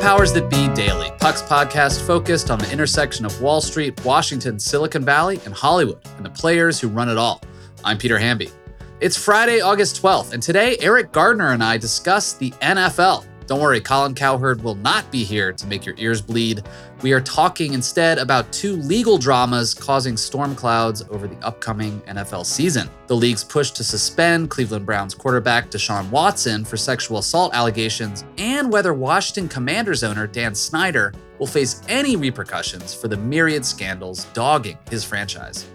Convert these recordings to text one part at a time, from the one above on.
Powers That Be Daily, Puck's podcast focused on the intersection of Wall Street, Washington, Silicon Valley, and Hollywood, and the players who run it all. I'm Peter Hamby. It's Friday, August 12th, and today Eriq Gardner and I discuss the NFL. Don't worry, Colin Cowherd will not be here to make your ears bleed. We are talking instead about two legal dramas causing storm clouds over the upcoming NFL season. The league's push to suspend Cleveland Browns quarterback Deshaun Watson for sexual assault allegations, and whether Washington Commanders owner Dan Snyder will face any repercussions for the myriad scandals dogging his franchise.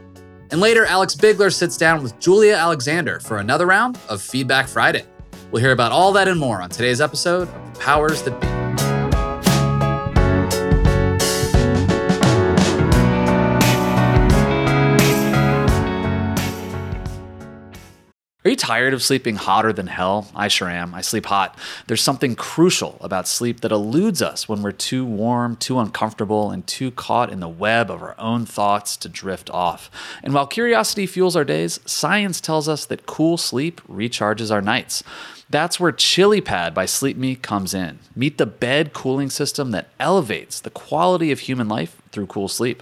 And later, Alex Bigler sits down with Julia Alexander for another round of Feedback Friday. We'll hear about all that and more on today's episode Powers That Be. Are you tired of sleeping hotter than hell? I sure am. I sleep hot. There's something crucial about sleep that eludes us when we're too warm, too uncomfortable, and too caught in the web of our own thoughts to drift off. And while curiosity fuels our days, science tells us that cool sleep recharges our nights. That's where ChiliPad by SleepMe comes in. Meet the bed cooling system that elevates the quality of human life through cool sleep.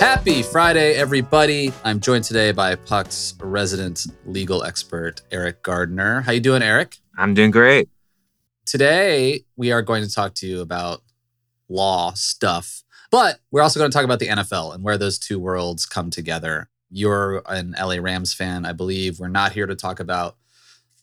Happy Friday, everybody. I'm joined today by Puck's resident legal expert, Eriq Gardner. How you doing, Eriq? I'm doing great. Today, we are going to talk to you about law stuff, but we're also going to talk about the NFL and where those two worlds come together. You're an LA Rams fan, I believe. We're not here to talk about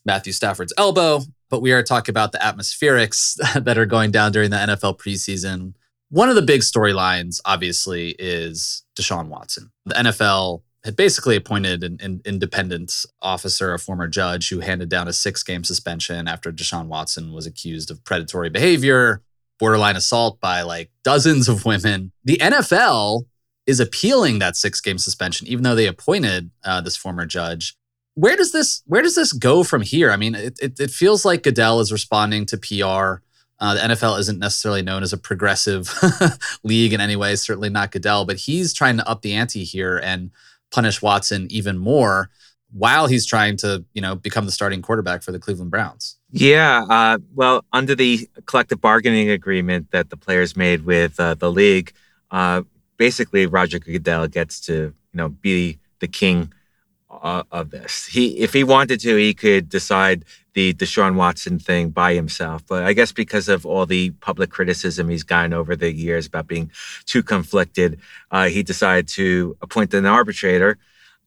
Matthew Stafford's elbow, but we are talking about the atmospherics that are going down during the NFL preseason. One of the big storylines, obviously, is Deshaun Watson. The NFL had basically appointed an, an, independent officer, a former judge, who handed down a six game suspension after Deshaun Watson was accused of predatory behavior, borderline assault by like dozens of women. The NFL is appealing that six game suspension, even though they appointed uh, this former judge. Where does this where does this go from here? I mean, it, it, it feels like Goodell is responding to PR. Uh, the NFL isn't necessarily known as a progressive league in any way, certainly not Goodell, but he's trying to up the ante here and punish Watson even more while he's trying to, you know, become the starting quarterback for the Cleveland Browns. Yeah, uh, well, under the collective bargaining agreement that the players made with uh, the league, uh, basically Roger Goodell gets to you know be the king uh, of this. He if he wanted to, he could decide the Deshaun Watson thing by himself. But I guess because of all the public criticism he's gotten over the years about being too conflicted, uh, he decided to appoint an arbitrator.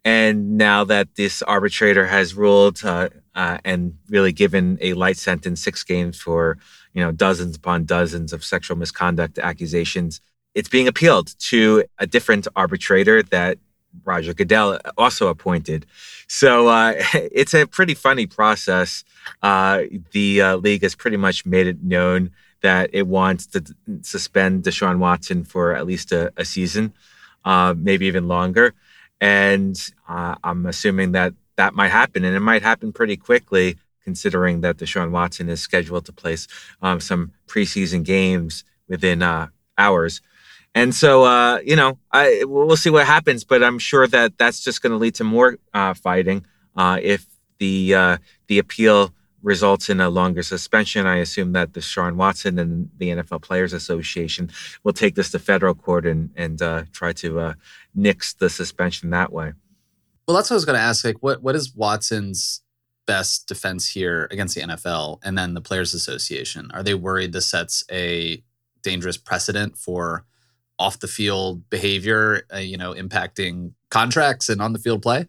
And now that this arbitrator has ruled uh, uh, and really given a light sentence, six games for you know dozens upon dozens of sexual misconduct accusations, it's being appealed to a different arbitrator that Roger Goodell also appointed. So uh, it's a pretty funny process. Uh, the uh, league has pretty much made it known that it wants to suspend Deshaun Watson for at least a, a season, uh, maybe even longer. And uh, I'm assuming that that might happen, and it might happen pretty quickly, considering that Deshaun Watson is scheduled to place um, some preseason games within uh, hours. And so, uh, you know, I we'll see what happens, but I'm sure that that's just going to lead to more uh, fighting uh, if the uh, the appeal results in a longer suspension. I assume that Deshaun Watson and the NFL Players Association will take this to federal court and and uh, try to uh, nix the suspension that way. Well, that's what I was going to ask. Like, what what is Watson's best defense here against the NFL and then the Players Association? Are they worried this sets a dangerous precedent for off the field behavior, uh, you know, impacting contracts and on the field play?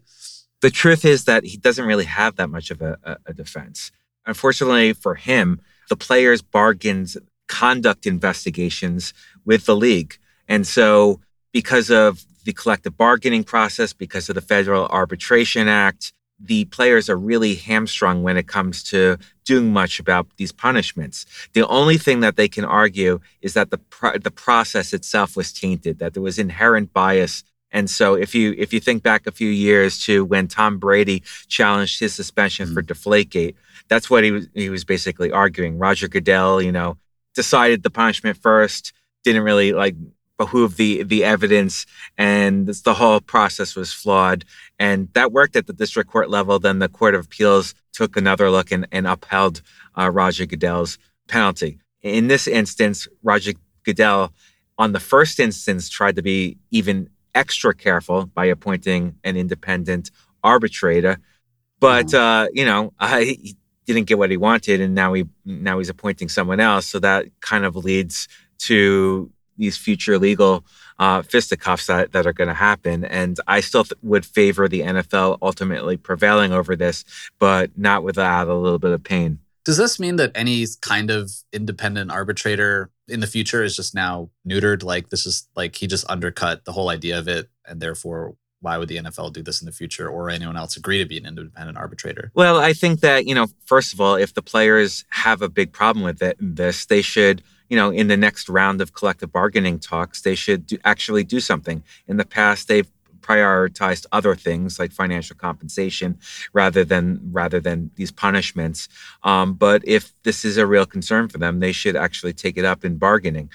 The truth is that he doesn't really have that much of a, a, defense. Unfortunately for him, the players bargained conduct investigations with the league. And so, because of the collective bargaining process, because of the Federal Arbitration Act, the players are really hamstrung when it comes to doing much about these punishments. The only thing that they can argue is that the pro- the process itself was tainted, that there was inherent bias. And so if you if you think back a few years to when Tom Brady challenged his suspension mm-hmm. for Deflategate, that's what he was he was basically arguing. Roger Goodell, you know, decided the punishment first, didn't really like behoove the the evidence and the whole process was flawed. And that worked at the district court level. Then the court of appeals took another look and, and upheld uh, roger goodell's penalty. In this instance roger goodell on the first instance tried to be even extra careful by appointing an independent arbitrator. But mm. uh, you know I, he didn't get what he wanted. And now he now he's appointing someone else. So that kind of leads to these future legal uh, fisticuffs that, that are going to happen. And I still th- would favor the NFL ultimately prevailing over this, but not without a little bit of pain. Does this mean that any kind of independent arbitrator in the future is just now neutered? Like this is like he just undercut the whole idea of it, and therefore why would the NFL do this in the future or anyone else agree to be an independent arbitrator? Well, I think that, you know, first of all, if the players have a big problem with it, this, they should you know, in the next round of collective bargaining talks, they should do, actually do something. In the past, they've prioritized other things like financial compensation rather than rather than these punishments. Um, but if this is a real concern for them, they should actually take it up in bargaining.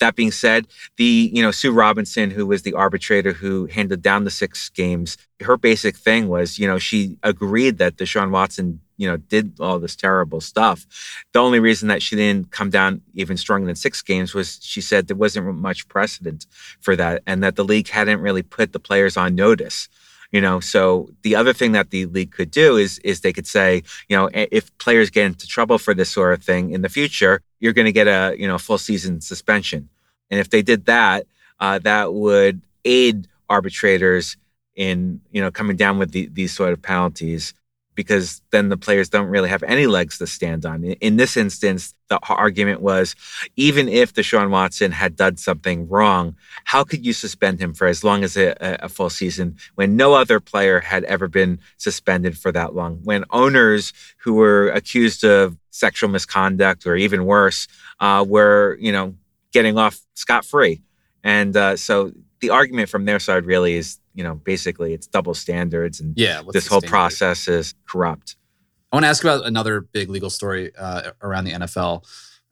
That being said, the you know Sue Robinson, who was the arbitrator who handed down the six games, her basic thing was you know she agreed that Deshaun Watson you know did all this terrible stuff. The only reason that she didn't come down even stronger than six games was she said there wasn't much precedent for that, and that the league hadn't really put the players on notice you know. So the other thing that the league could do is is they could say you know if players get into trouble for this sort of thing in the future you're going to get a you know full season suspension. And if they did that uh, that would aid arbitrators in you know coming down with the, these sort of penalties because then the players don't really have any legs to stand on. In this instance, the argument was even if Deshaun Watson had done something wrong, how could you suspend him for as long as a, a, full season when no other player had ever been suspended for that long? When owners who were accused of sexual misconduct or even worse uh, were, you know, getting off scot free. And uh, so the argument from their side really is you know, basically it's double standards and yeah, this whole standard? process is corrupt. I want to ask about another big legal story uh, around the NFL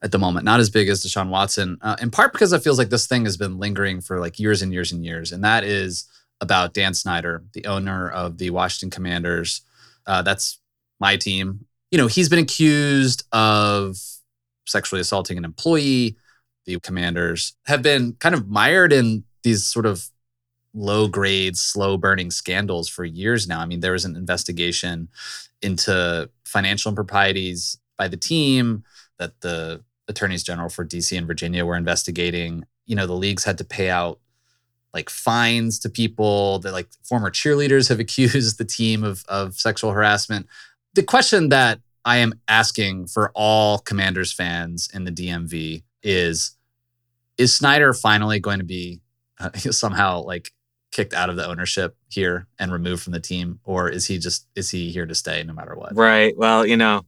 at the moment. Not as big as Deshaun Watson, uh, in part because it feels like this thing has been lingering for like years and years and years, and that is about Dan Snyder, the owner of the Washington Commanders. Uh, that's my team. You know, he's been accused of sexually assaulting an employee. The Commanders have been kind of mired in these sort of low grade, slow burning scandals for years now. I mean, there was an investigation into financial improprieties by the team that the attorneys general for DC and Virginia were investigating. You know, the leagues had to pay out like fines to people that like former cheerleaders have accused the team of, of sexual harassment. The question that I am asking for all Commanders fans in the DMV is Is Snyder finally going to be uh, somehow like kicked out of the ownership here and removed from the team, or is he just is he here to stay no matter what? Right. Well, you know,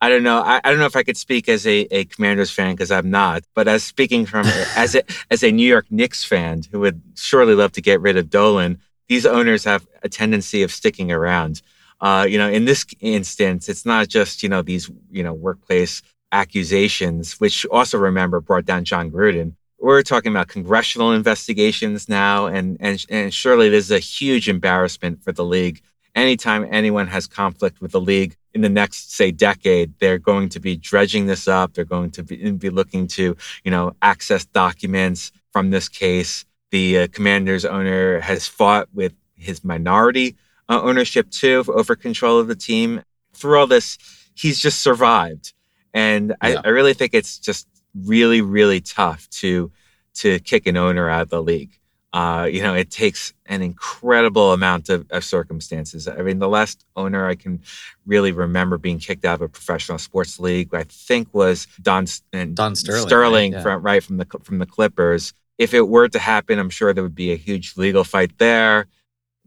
I don't know. I, I don't know if I could speak as a, a Commanders fan because I'm not, but as speaking from as a as a New York Knicks fan who would surely love to get rid of Dolan, these owners have a tendency of sticking around. uh, you know, in this instance, it's not just, you know, these, you know, workplace accusations, which also remember brought down Jon Gruden. We're talking about congressional investigations now, and, and, and surely this is a huge embarrassment for the league. Anytime anyone has conflict with the league in the next, say, decade, they're going to be dredging this up. They're going to be, be looking to, you know, access documents from this case. The uh, commander's owner has fought with his minority uh, ownership too over control of the team. Through all this, he's just survived, and yeah. I, I really think it's just really, really tough to to kick an owner out of the league. Uh, you know, it takes an incredible amount of, of, circumstances. I mean, the last owner I can really remember being kicked out of a professional sports league, I think, was Don Don Sterling, Sterling right? Yeah. From, right from the from the Clippers. If it were to happen, I'm sure there would be a huge legal fight there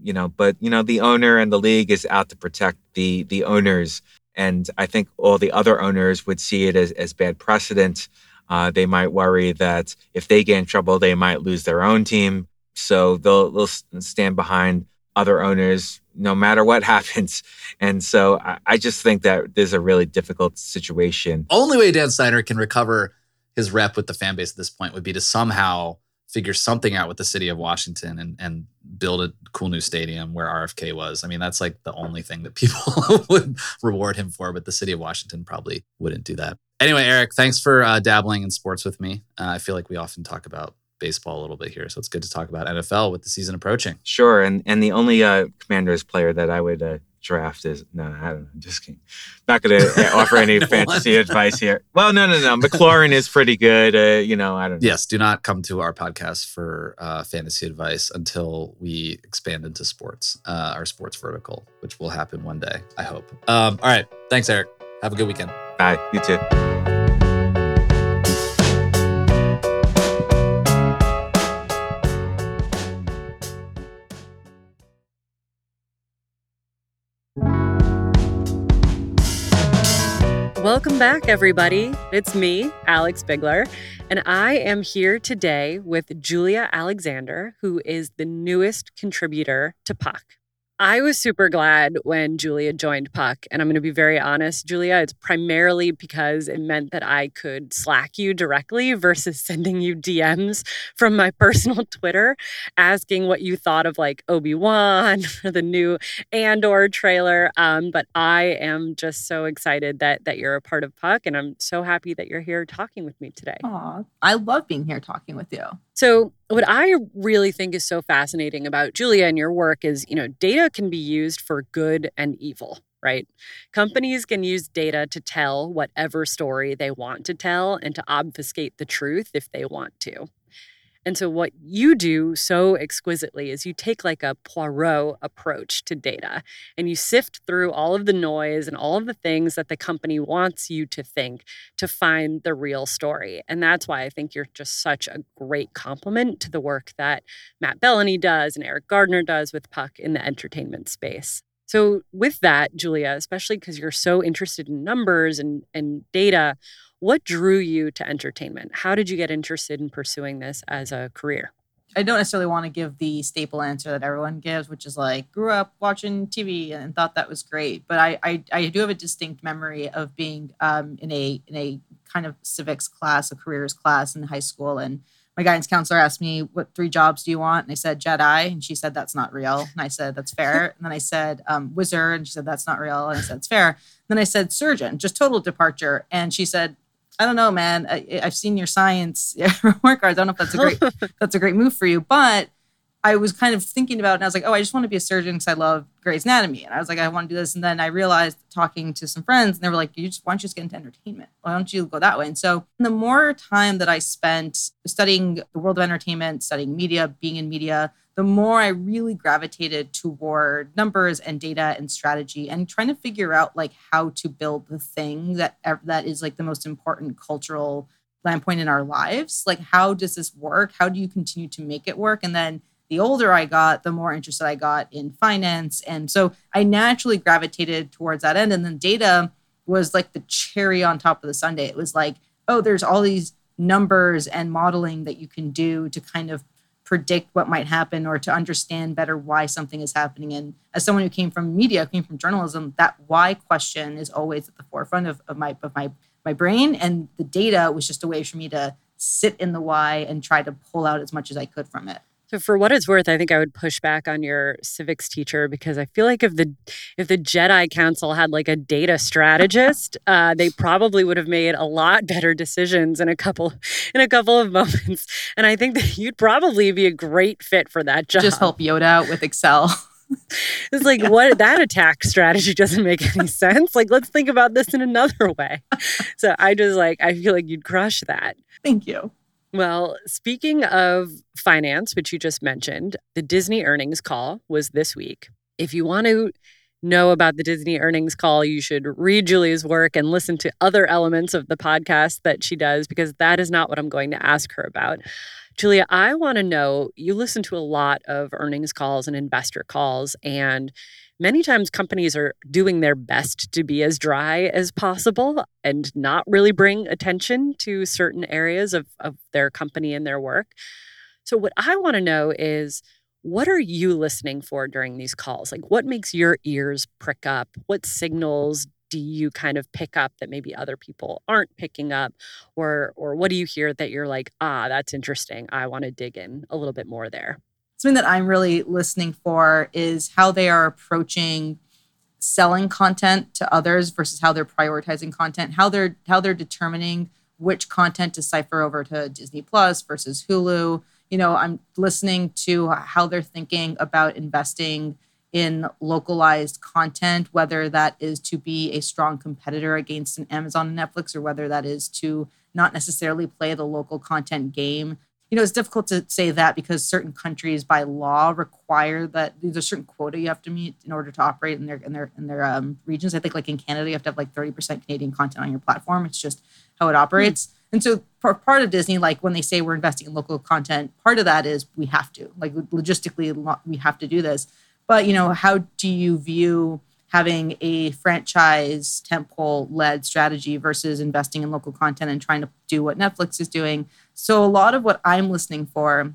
you know, but you know, the owner and the league is out to protect the the owners, and I think all the other owners would see it as as bad precedent. Uh, they might worry that if they get in trouble, they might lose their own team, so they'll they'll stand behind other owners no matter what happens. And so I, I just think that there's a really difficult situation. Only way Dan Snyder can recover his rep with the fan base at this point would be to somehow figure something out with the city of Washington and and build a cool new stadium where RFK was. I mean, that's like the only thing that people would reward him for, but the city of Washington probably wouldn't do that. Anyway, Eriq, thanks for uh, dabbling in sports with me. Uh, I feel like we often talk about baseball a little bit here, so it's good to talk about NFL with the season approaching. Sure, and and the only uh, Commanders player that I would uh, draft is no, I don't know. I'm just kidding. Not going to offer any fantasy advice here. Well, no, no, no. McLaurin is pretty good. Uh, you know, I don't know. Yes, do not come to our podcast for uh, fantasy advice until we expand into sports, uh, our sports vertical, which will happen one day. I hope. Um, all right. Thanks, Eriq. Have a good weekend. Bye. You too. Welcome back, everybody. It's me, Alex Bigler, and I am here today with Julia Alexander, who is the newest contributor to Puck. I was super glad when Julia joined Puck. And I'm going to be very honest, Julia, it's primarily because it meant that I could Slack you directly versus sending you DMs from my personal Twitter asking what you thought of like Obi-Wan or the new Andor trailer. Um, but I am just so excited that that you're a part of Puck. And I'm so happy that you're here talking with me today. Aw, I love being here talking with you. So, what I really think is so fascinating about Julia and your work is, you know, data can be used for good and evil, right? Companies can use data to tell whatever story they want to tell and to obfuscate the truth if they want to. And so, what you do so exquisitely is you take like a Poirot approach to data and you sift through all of the noise and all of the things that the company wants you to think to find the real story. And that's why I think you're just such a great complement to the work that Matt Belloni does and Eriq Gardner does with Puck in the entertainment space. So, with that, Julia, especially because you're so interested in numbers and, and data, what drew you to entertainment? How did you get interested in pursuing this as a career? I don't necessarily want to give the staple answer that everyone gives, which is like grew up watching TV and thought that was great. But I I, I do have a distinct memory of being um, in a in a kind of civics class, a careers class in high school, and my guidance counselor asked me, What three jobs do you want? And I said, Jedi. And she said, That's not real. And I said, That's fair. And then I said, um, Wizard. And she said, That's not real. And I said, It's fair. And then I said, Surgeon, just total departure. And she said, I don't know, man. I, have seen your science report cards. I don't know if that's a great that's a great move for you, but I was kind of thinking about it and I was like, oh, I just want to be a surgeon because I love Grey's Anatomy. And I was like, I want to do this. And then I realized talking to some friends and they were like, you just, why don't you just get into entertainment? Why don't you go that way? And so the more time that I spent studying the world of entertainment, studying media, being in media, the more I really gravitated toward numbers and data and strategy and trying to figure out like how to build the thing that that is like the most important cultural landpoint in our lives. Like how does this work? How do you continue to make it work? And then the older I got, the more interested I got in finance. And so I naturally gravitated towards that end. And then data was like the cherry on top of the sundae. It was like, oh, there's all these numbers and modeling that you can do to kind of predict what might happen or to understand better why something is happening. And as someone who came from media, came from journalism, that why question is always at the forefront of, of my of my my brain. And the data was just a way for me to sit in the why and try to pull out as much as I could from it. So for what it's worth, I think I would push back on your civics teacher because I feel like if the if the Jedi Council had like a data strategist, uh, they probably would have made a lot better decisions in a couple in a couple of moments. And I think that you'd probably be a great fit for that job. Just help Yoda out with Excel. it's like what that attack strategy doesn't make any sense. Like let's think about this in another way. So I just like I feel like you'd crush that. Thank you. Well, speaking of finance, which you just mentioned, the Disney earnings call was this week. If you want to know about the Disney earnings call, you should read Julia's work and listen to other elements of the podcast that she does, because that is not what I'm going to ask her about. Julia, I want to know you listen to a lot of earnings calls and investor calls, and many times companies are doing their best to be as dry as possible and not really bring attention to certain areas of, of their company and their work. So, what I want to know is what are you listening for during these calls? Like, what makes your ears prick up? What signals do you kind of pick up that maybe other people aren't picking up or or what do you hear that you're like ah that's interesting i want to dig in a little bit more there something that I'm really listening for is how they are approaching selling content to others versus how they're prioritizing content, how they're how they're determining which content to cipher over to Disney Plus versus Hulu. You know, I'm listening to how they're thinking about investing in localized content, whether that is to be a strong competitor against an Amazon and Netflix, or whether that is to not necessarily play the local content game you know, it's difficult to say that because certain countries by law require that there's a certain quota you have to meet in order to operate in their in their in their um, regions. I think like in Canada, you have to have like 30% Canadian content on your platform. It's just how it operates. Mm. And so part of Disney, like when they say we're investing in local content, part of that is we have to, like logistically, we have to do this. But you know, how do you view having a franchise tentpole led strategy versus investing in local content and trying to do what Netflix is doing. So a lot of what I'm listening for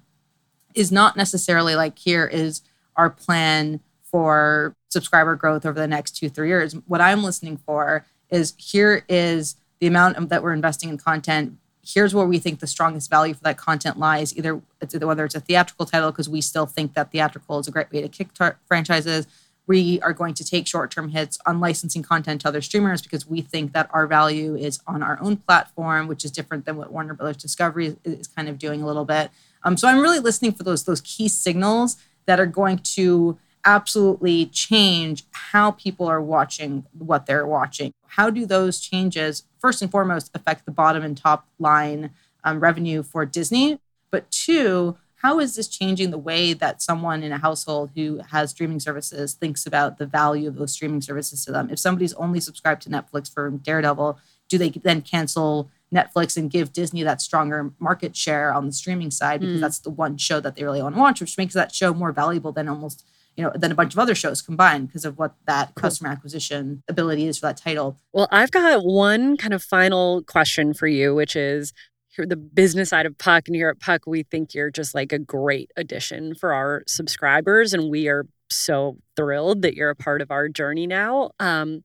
is not necessarily like here is our plan for subscriber growth over the next two, three years. What I'm listening for is here is the amount that we're investing in content. Here's where we think the strongest value for that content lies, either whether it's a theatrical title, because we still think that theatrical is a great way to kickstart franchises, we are going to take short term hits on licensing content to other streamers because we think that our value is on our own platform, which is different than what Warner Brothers Discovery is, kind of doing a little bit. Um, so I'm really listening for those those key signals that are going to absolutely change how people are watching what they're watching. How do those changes, first and foremost, affect the bottom and top line um, revenue for Disney? But two, how is this changing the way that someone in a household who has streaming services thinks about the value of those streaming services to them? If somebody's only subscribed to Netflix for Daredevil, do they then cancel Netflix and give Disney that stronger market share on the streaming side because mm. that's the one show that they really want to watch, which makes that show more valuable than almost you know than a bunch of other shows combined because of what that cool. customer acquisition ability is for that title. Well, I've got one kind of final question for you, which is the business side of Puck and here at Puck, we think you're just like a great addition for our subscribers, and we are so thrilled that you're a part of our journey now. Um,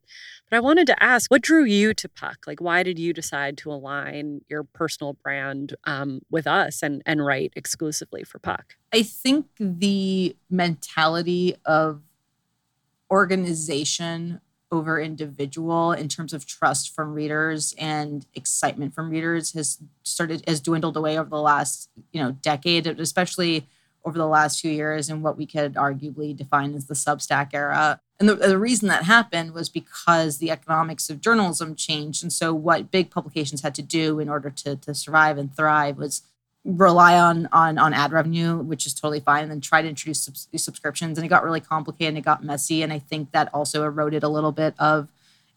but I wanted to ask, what drew you to Puck? Like, why did you decide to align your personal brand um, with us and and write exclusively for Puck? I think the mentality of organization over individual in terms of trust from readers and excitement from readers has started has dwindled away over the last you know decade especially over the last few years and what we could arguably define as the substack era. And the, the reason that happened was because the economics of journalism changed. And so what big publications had to do in order to, to survive and thrive was rely on on on ad revenue, which is totally fine, and then try to introduce subs- subscriptions. And it got really complicated and it got messy. And I think that also eroded a little bit of,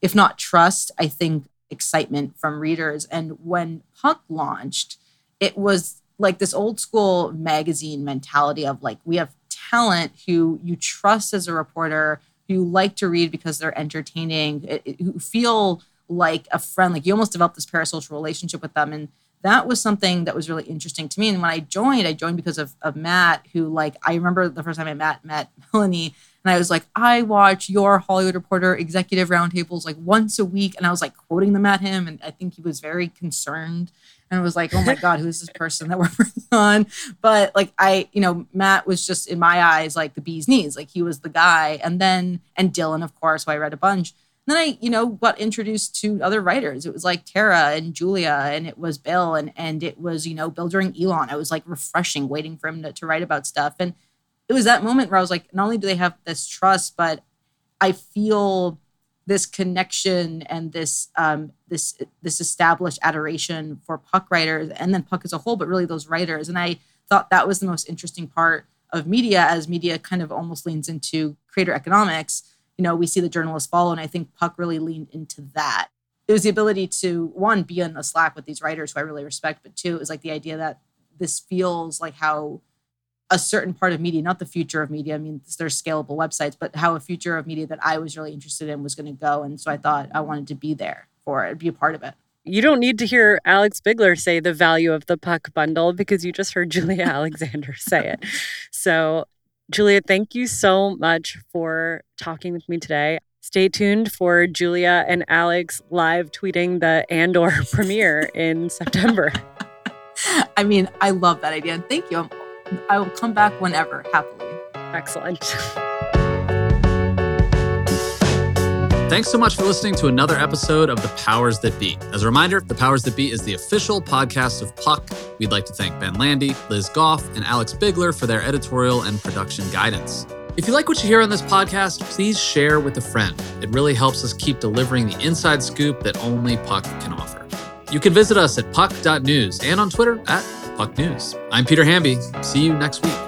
if not trust, I think excitement from readers. And when Puck launched, it was like this old school magazine mentality of like we have talent who you trust as a reporter, who you like to read because they're entertaining, eh, eh, who feel like a friend, like you almost develop this parasocial relationship with them. And that was something that was really interesting to me. And when I joined, I joined because of, of Matt, who like I remember the first time I met Matt Belloni, and I was like, I watch your Hollywood Reporter executive roundtables like once a week, and I was like quoting them at him, and I think he was very concerned and was like, oh my god, who's this person that we're bringing on? But like I, you know, Matt was just in my eyes like the bee's knees, like he was the guy, and then and Dylan, of course, who I read a bunch then I, you know, got introduced to other writers. It was like Tara and Julia, and it was Bill, and and it was you know Bill during Elon. I was like refreshing, waiting for him to, to write about stuff, and it was that moment where I was like, not only do they have this trust, but I feel this connection and this um, this this established adoration for Puck writers, and then Puck as a whole, but really those writers. And I thought that was the most interesting part of media, as media kind of almost leans into creator economics you know, we see the journalists follow. And I think Puck really leaned into that. It was the ability to, one, be on a Slack with these writers who I really respect, but two, it was like the idea that this feels like how a certain part of media, not the future of media, I mean, there's scalable websites, but how a future of media that I was really interested in was going to go. And so I thought I wanted to be there for it, be a part of it. You don't need to hear Alex Bigler say the value of the puck bundle because you just heard Julia Alexander say it. So Julia, thank you so much for talking with me today. Stay tuned for Julia and Alex live tweeting the Andor premiere in September. I mean, I love that idea. Thank you. I will come back whenever, happily. Excellent. Thanks so much for listening to another episode of The Powers That Be. As a reminder, The Powers That Be is the official podcast of Puck. We'd like to thank Ben Landy, Liz Goff, and Alex Bigler for their editorial and production guidance. If you like what you hear on this podcast, please share with a friend. It really helps us keep delivering the inside scoop that only Puck can offer. You can visit us at puck.news and on Twitter at pucknews. I'm Peter Hamby. See you next week.